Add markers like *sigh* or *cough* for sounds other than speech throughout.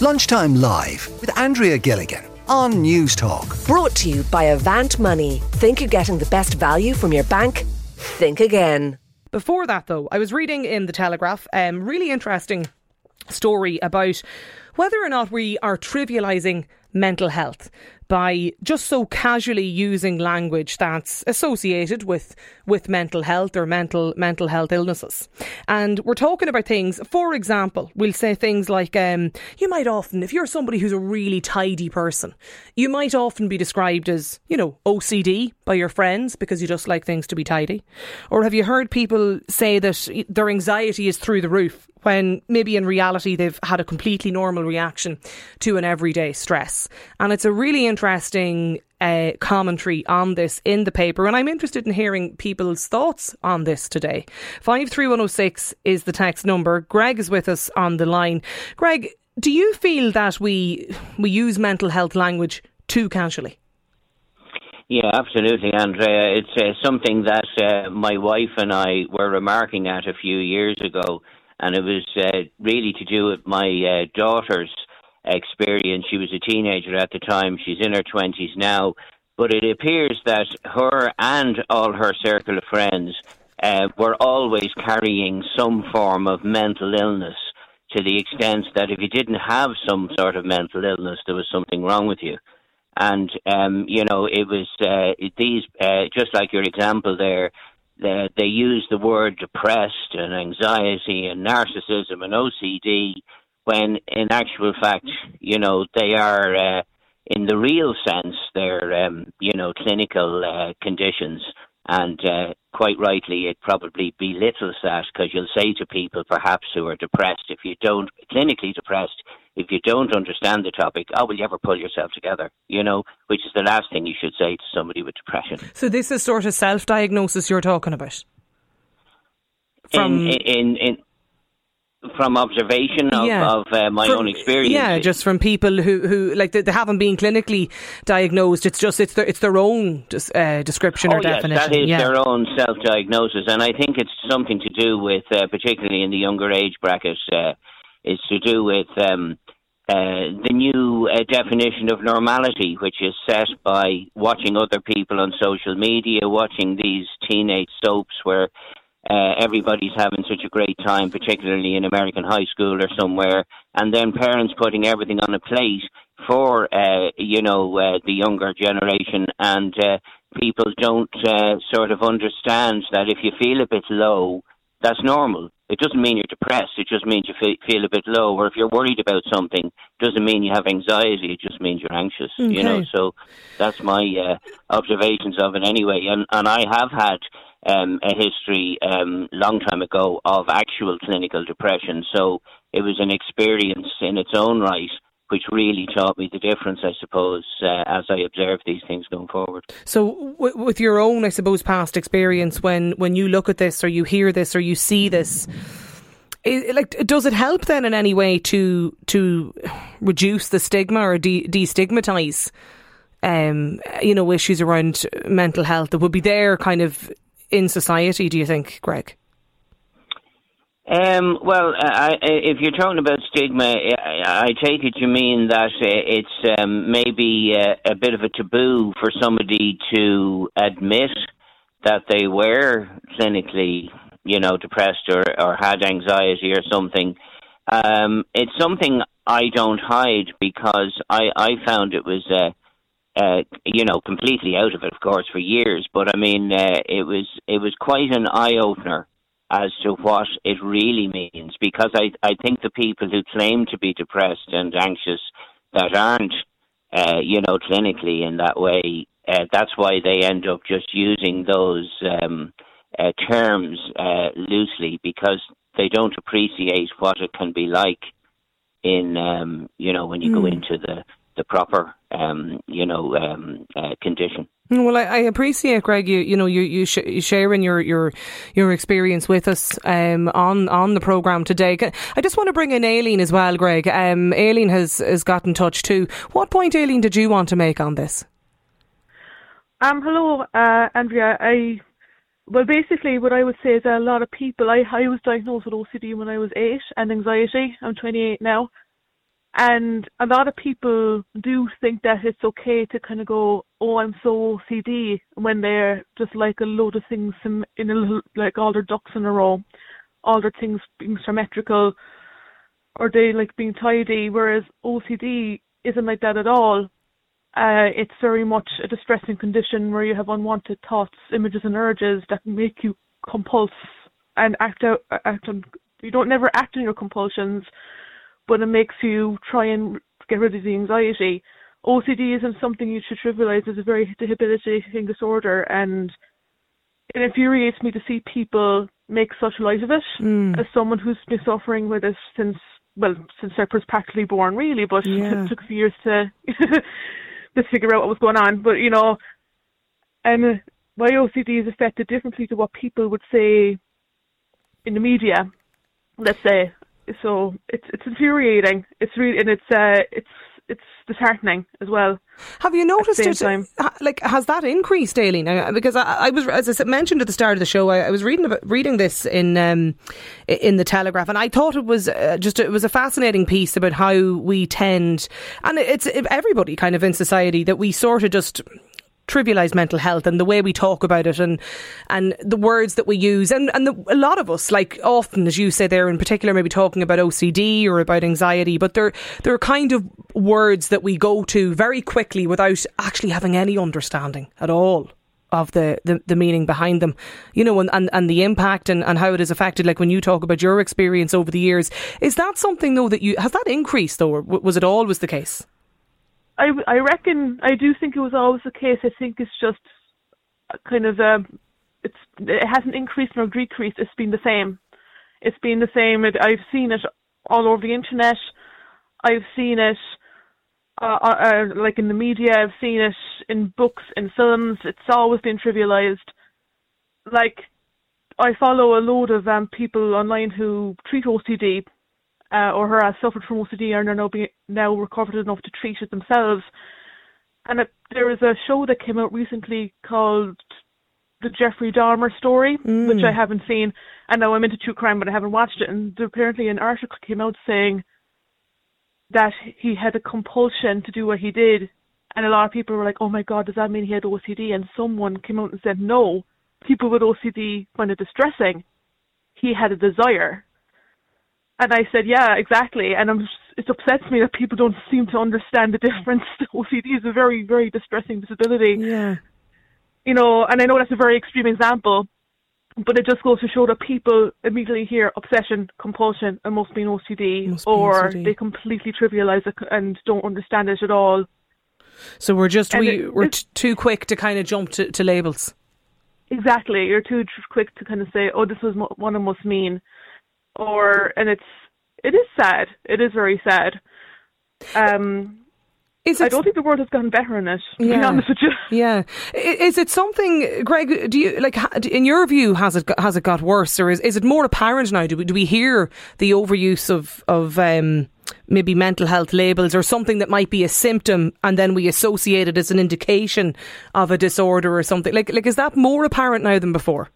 Lunchtime Live with Andrea Gilligan on Newstalk. Brought to you by Avant Money. Think you're getting the best value from your bank? Think again. Before that, though, I was reading in the Telegraph, um, really interesting story about whether or not we are trivialising mental health by just so casually using language that's associated with with mental health or mental mental health illnesses. And we're talking about things. For example, we'll say things like um, you might often, if you're somebody who's a really tidy person, you might often be described as you know OCD by your friends because you just like things to be tidy. Or have you heard people say that their anxiety is through the roof when maybe in reality they've had a completely normal reaction to an everyday stress. And it's a really interesting uh, commentary on this in the paper, and I'm interested in hearing people's thoughts on this today. 53106 is the text number. Greg is with us on the line. Greg, do you feel that we we use mental health language too casually? Yeah, absolutely, Andrea. It's uh, something that uh, my wife and I were remarking at a few years ago and it was uh, really to do with my uh, daughter's experience. She was a teenager at the time. She's in her twenties now, but it appears that her and all her circle of friends uh, were always carrying some form of mental illness. To the extent that if you didn't have some sort of mental illness, there was something wrong with you. And um, you know, it was uh, these, uh, just like your example there they use the word depressed and anxiety and narcissism and OCD when in actual fact, you know, they are, uh, in the real sense, they're, um, you know, clinical uh, conditions. And uh, quite rightly, it probably belittles that because you'll say to people perhaps who are depressed, if you don't, clinically depressed, if you don't understand the topic, oh, will you ever pull yourself together? You know, which is the last thing you should say to somebody with depression. So this is sort of self-diagnosis you're talking about. From in, in, in from observation of, yeah. of uh, my from, own experience. Yeah, just from people who, who like they, they, haven't been clinically diagnosed. It's just it's their it's their own uh, description oh, or yes, definition. That is yeah. their own self diagnosis, and I think it's something to do with, uh, particularly in the younger age bracket, uh, is to do with. Um, uh, the new uh, definition of normality, which is set by watching other people on social media, watching these teenage soaps where uh, everybody's having such a great time, particularly in American high school or somewhere, and then parents putting everything on a plate for uh, you know uh, the younger generation, and uh, people don't uh, sort of understand that if you feel a bit low, that's normal. It doesn't mean you're depressed. It just means you feel a bit low. Or if you're worried about something, doesn't mean you have anxiety. It just means you're anxious. Okay. You know. So that's my uh, observations of it anyway. And and I have had um, a history um, long time ago of actual clinical depression. So it was an experience in its own right which really taught me the difference, I suppose, uh, as I observe these things going forward. So, w- with your own, I suppose, past experience, when when you look at this, or you hear this, or you see this. It, like, does it help then in any way to to reduce the stigma or de- destigmatize, um, you know, issues around mental health that would be there, kind of in society? Do you think, Greg? Um, well, I, if you're talking about stigma, I, I take it you mean that uh, it's um, maybe a, uh, a bit of a taboo for somebody to admit that they were clinically, you know, depressed or, or had anxiety or something. Um, it's something I don't hide because I, I found it was, uh, uh, you know, completely out of it, of course, for years. But I mean, uh, it was it was quite an eye opener as to what it really means because I, I think the people who claim to be depressed and anxious that aren't, uh, you know, clinically in that way, uh, that's why they end up just using those um, uh, terms uh, loosely because they don't appreciate what it can be like in, um, you know, when you mm. go hmm. into the, the proper, um, you know, um, uh, condition. Well, I, I, appreciate, Greg, you you know you you, sh- sharing your your your experience with us um, on on the program today. I just want to bring in Aileen as well, Greg. Um, Aileen has has got in touch too. What point, Aileen, did you want to make on this? Um, hello, uh, Andrea. I well, basically, what I would say is that a lot of people. I I was diagnosed with OCD when I was eight and anxiety. I'm 28 now. And a lot of people do think that it's okay to kind of go, "Oh, I'm so OCD," when they're just like a load of things in a little, like all their ducks in a row, all their things being symmetrical, or they like being tidy. Whereas OCD isn't like that at all. Uh, it's very much a distressing condition where you have unwanted thoughts, images, and urges that make you compulse and act out. Act on. You don't never act on your compulsions but it makes you try and get rid of the anxiety. OCD isn't something you should trivialize. It's a very debilitating disorder, and it infuriates me to see people make such light of it. Mm. As someone who's been suffering with it since, well, since I was practically born, really, but yeah. it took a few years to *laughs* to figure out what was going on. But you know, and my OCD is affected differently to what people would say in the media. Let's say so it's it's infuriating. It's really and it's uh it's it's disheartening as well. Have you noticed it? Time. Like, has that increased daily now? Because I, I, was, as I mentioned at the start of the show, I, I was reading about reading this in um, in the Telegraph, and I thought it was uh, just it was a fascinating piece about how we tend, and it's everybody kind of in society that we sort of just trivialize mental health and the way we talk about it and and the words that we use. And and the, a lot of us like often as you say there in particular maybe talking about OCD or about anxiety but they're they're kind of words that we go to very quickly without actually having any understanding at all of the, the, the meaning behind them, you know, and, and, and the impact and, and how it has affected, like when you talk about your experience over the years, is that something though that you, has that increased though, or was it always the case? I, I reckon I do think it was always the case. I think it's just kind of um, it's it hasn't increased nor decreased. It's been the same. It's been the same. It, I've seen it all over the internet. I've seen it uh, uh, uh, like in the media. I've seen it in books, in films. It's always been trivialized. Like I follow a load of um, people online who treat OCD uh, or her has suffered from OCD and are now, being, now recovered enough to treat it themselves. And it, there was a show that came out recently called The Jeffrey Dahmer Story, mm. which I haven't seen. And now I'm into true crime, but I haven't watched it. And apparently an article came out saying that he had a compulsion to do what he did. And a lot of people were like, oh my God, does that mean he had OCD? And someone came out and said, no, people with OCD find it distressing. He had a desire and I said, yeah, exactly. And I'm, it upsets me that people don't seem to understand the difference. *laughs* OCD is a very, very distressing disability. Yeah. You know, and I know that's a very extreme example, but it just goes to show that people immediately hear obsession, compulsion, and must be an OCD, must or OCD. they completely trivialize it and don't understand it at all. So we're just and we it, we're t- too quick to kind of jump to, to labels. Exactly, you're too quick to kind of say, "Oh, this was what it must mean." Or and it's it is sad. It is very sad. Um, is it, I don't think the world has gotten better in it. To yeah, be honest with you. *laughs* Yeah. Is it something, Greg? Do you like, in your view, has it has it got worse, or is is it more apparent now? Do we do we hear the overuse of of um, maybe mental health labels or something that might be a symptom, and then we associate it as an indication of a disorder or something? Like like is that more apparent now than before?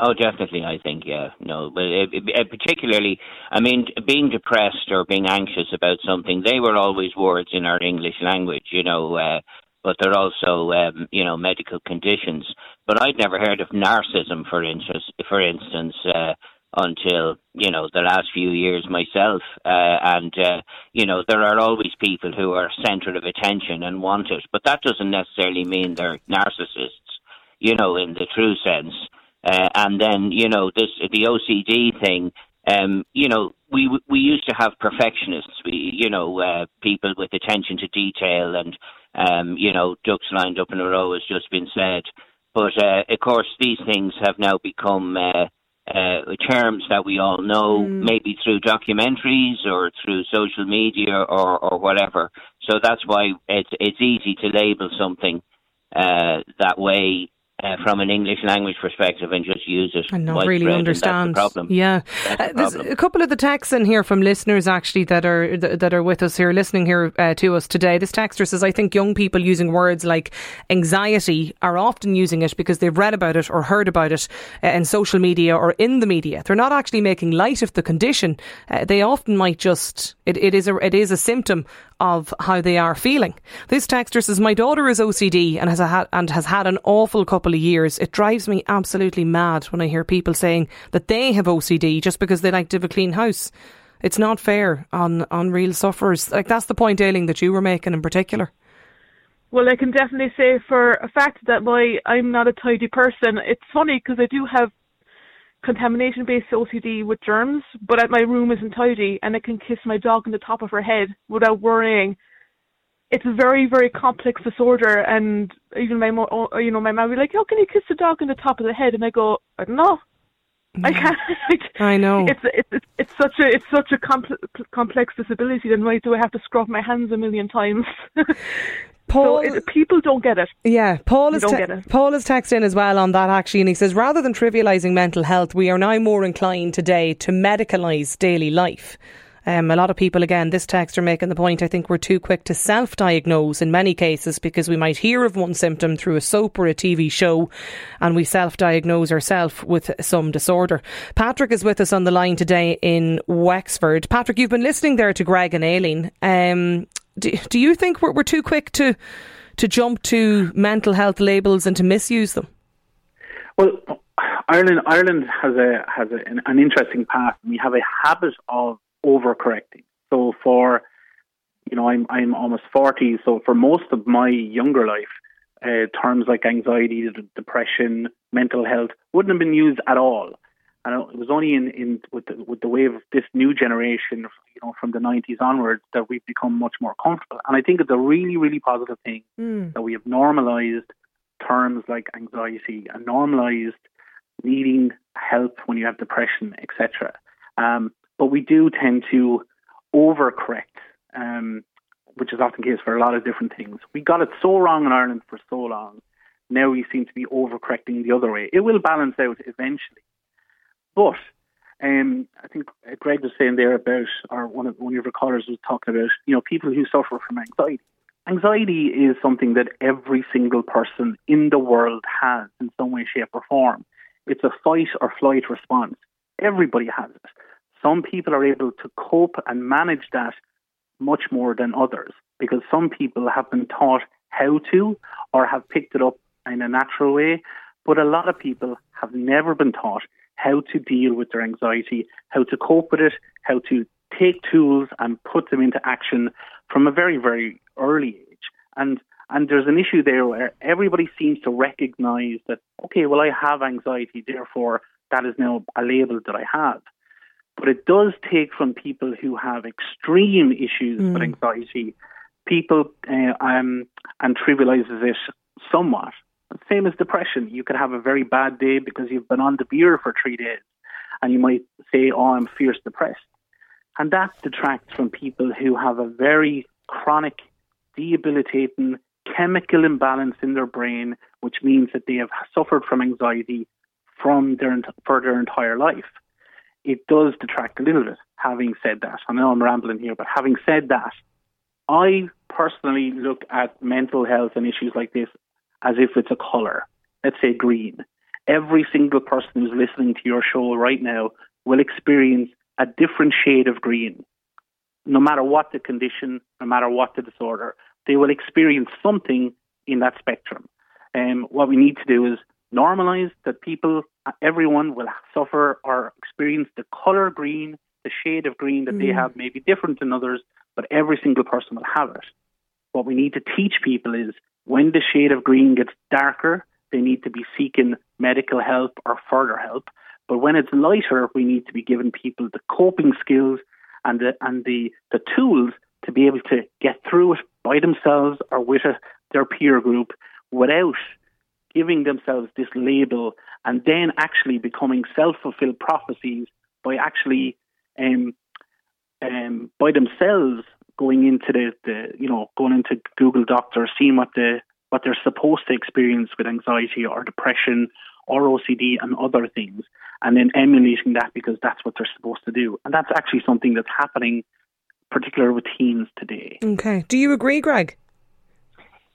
Oh, definitely. I think, yeah, no, but it, it, particularly, I mean, being depressed or being anxious about something, they were always words in our English language, you know. Uh, but they're also, um, you know, medical conditions. But I'd never heard of narcissism, for instance, for instance, uh, until you know the last few years myself. Uh, and uh, you know, there are always people who are centre of attention and want it, but that doesn't necessarily mean they're narcissists. You know, in the true sense. Uh, and then, you know, this the OCD thing. Um, you know, we we used to have perfectionists. We, you know, uh, people with attention to detail and, um, you know, ducks lined up in a row has just been said. But uh, of course, these things have now become uh, uh, terms that we all know, mm. maybe through documentaries or through social media or, or whatever. So that's why it's it's easy to label something uh, that way uh, from an English language perspective and just use it. And not really understand. problem. Yeah, uh, there's a couple of the texts in here from listeners actually that are that are with us here, listening here uh, to us today. This texter says, "I think young people using words like anxiety are often using it because they've read about it or heard about it uh, in social media or in the media. They're not actually making light of the condition. Uh, they often might just it, it is a it is a symptom of how they are feeling. This texter says, "My daughter is OCD and has had and has had an awful couple of years. It drives me absolutely mad when I hear people saying that they have OCD just because they like to have a clean house. It's not fair on on real sufferers. Like that's the point, Aileen, that you were making in particular." Well, I can definitely say for a fact that my I'm not a tidy person. It's funny because I do have contamination based OCD with germs, but my room isn't tidy and I can kiss my dog on the top of her head without worrying. It's a very, very complex disorder and even my mo- oh, you know, my mom would be like, How can you kiss the dog on the top of the head? And I go, uh, I don't know. I can't. *laughs* I know. It's it's it's such a it's such a compl- complex disability. Then why do I have to scrub my hands a million times? *laughs* Paul, so it, people don't get it. Yeah, Paul is te- Paul is texted in as well on that actually, and he says rather than trivialising mental health, we are now more inclined today to medicalise daily life. Um, a lot of people, again, this text are making the point. I think we're too quick to self diagnose in many cases because we might hear of one symptom through a soap or a TV show and we self diagnose ourselves with some disorder. Patrick is with us on the line today in Wexford. Patrick, you've been listening there to Greg and Aileen. Um, do, do you think we're, we're too quick to to jump to mental health labels and to misuse them? Well, Ireland Ireland has a has a, an, an, interesting past. We have a habit of overcorrecting. So for you know, I'm I'm almost forty. So for most of my younger life, uh, terms like anxiety, depression, mental health wouldn't have been used at all. And it was only in, in with the, with the wave of this new generation, you know, from the 90s onwards, that we've become much more comfortable. And I think it's a really, really positive thing mm. that we have normalised terms like anxiety and normalised needing help when you have depression, etc. Um, but we do tend to overcorrect, um, which is often the case for a lot of different things. We got it so wrong in Ireland for so long. Now we seem to be overcorrecting the other way. It will balance out eventually. But um, I think Greg was saying there about, or one of one of your callers was talking about, you know, people who suffer from anxiety. Anxiety is something that every single person in the world has in some way, shape, or form. It's a fight or flight response. Everybody has it. Some people are able to cope and manage that much more than others because some people have been taught how to or have picked it up in a natural way, but a lot of people have never been taught how to deal with their anxiety, how to cope with it, how to take tools and put them into action from a very, very early age. And and there's an issue there where everybody seems to recognize that, okay, well, I have anxiety, therefore that is now a label that I have. But it does take from people who have extreme issues mm. with anxiety, people uh, um, and trivializes it somewhat. Same as depression. You could have a very bad day because you've been on the beer for three days and you might say, Oh, I'm fierce depressed. And that detracts from people who have a very chronic, debilitating chemical imbalance in their brain, which means that they have suffered from anxiety from their for their entire life. It does detract a little bit. Having said that, I know I'm rambling here, but having said that, I personally look at mental health and issues like this as if it's a colour. Let's say green. Every single person who's listening to your show right now will experience a different shade of green. No matter what the condition, no matter what the disorder, they will experience something in that spectrum. And um, what we need to do is normalize that people, everyone will suffer or experience the colour green, the shade of green that mm. they have may be different than others, but every single person will have it. What we need to teach people is when the shade of green gets darker, they need to be seeking medical help or further help. But when it's lighter, we need to be giving people the coping skills and the and the, the tools to be able to get through it by themselves or with a, their peer group without giving themselves this label and then actually becoming self fulfilled prophecies by actually um, um, by themselves going into the, the you know going into Google Doctor, seeing what the what they're supposed to experience with anxiety or depression or OCD and other things, and then emulating that because that's what they're supposed to do. And that's actually something that's happening, particularly with teens today. Okay. Do you agree, Greg?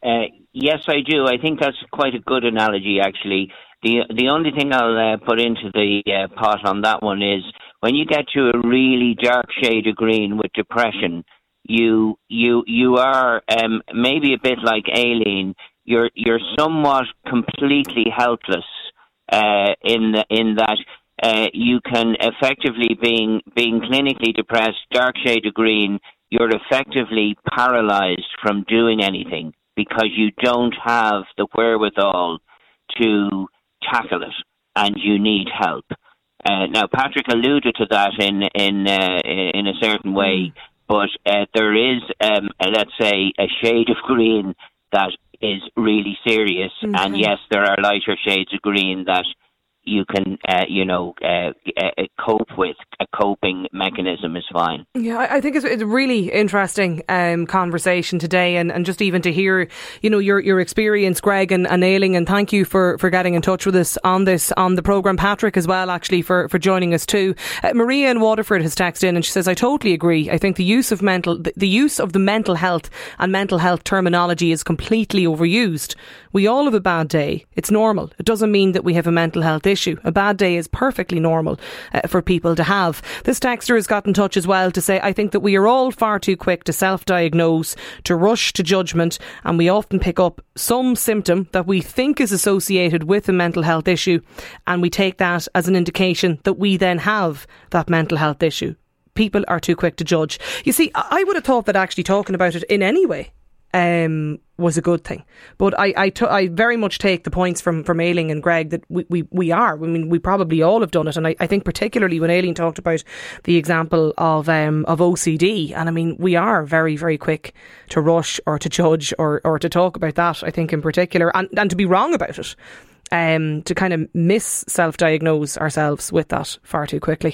Uh, yes, I do. I think that's quite a good analogy, actually. The the only thing I'll uh, put into the uh, pot on that one is when you get to a really dark shade of green with depression, you you you are um, maybe a bit like Aileen. You're you're somewhat completely helpless uh, in the, in that uh, you can effectively being being clinically depressed, dark shade of green. You're effectively paralyzed from doing anything because you don't have the wherewithal to tackle it, and you need help. Uh, now, Patrick alluded to that in in uh, in a certain way, but uh, there is, um, let's say, a shade of green that is really serious, Okay. and yes, there are lighter shades of green that you can, uh, you know, uh, uh, cope with. A coping mechanism is fine. Yeah, I think it's, it's a really interesting um, conversation today, and, and just even to hear, you know, your your experience, Greg and, and Aileen, and thank you for, for getting in touch with us on this on the program. Patrick as well, actually, for, for joining us too. Uh, Maria in Waterford has texted in, and she says, "I totally agree. I think the use of mental the, the use of the mental health and mental health terminology is completely overused. We all have a bad day. It's normal. It doesn't mean that we have a mental health issue. A bad day is perfectly normal uh, for people to have. This texter has got in touch as well to say, I think that we are all far too quick to self diagnose, to rush to judgment, and we often pick up some symptom that we think is associated with a mental health issue, and we take that as an indication that we then have that mental health issue. People are too quick to judge. You see, I would have thought that actually talking about it in any way um, was a good thing. But I, I, t- I very much take the points from, from Aileen and Greg that we, we, we are. I mean, we probably all have done it. And I, I think particularly when Aileen talked about the example of, um, of OCD, and I mean, we are very, very quick to rush or to judge or, or to talk about that, I think in particular, and, and to be wrong about it. Um, to kind of miss self diagnose ourselves with that far too quickly.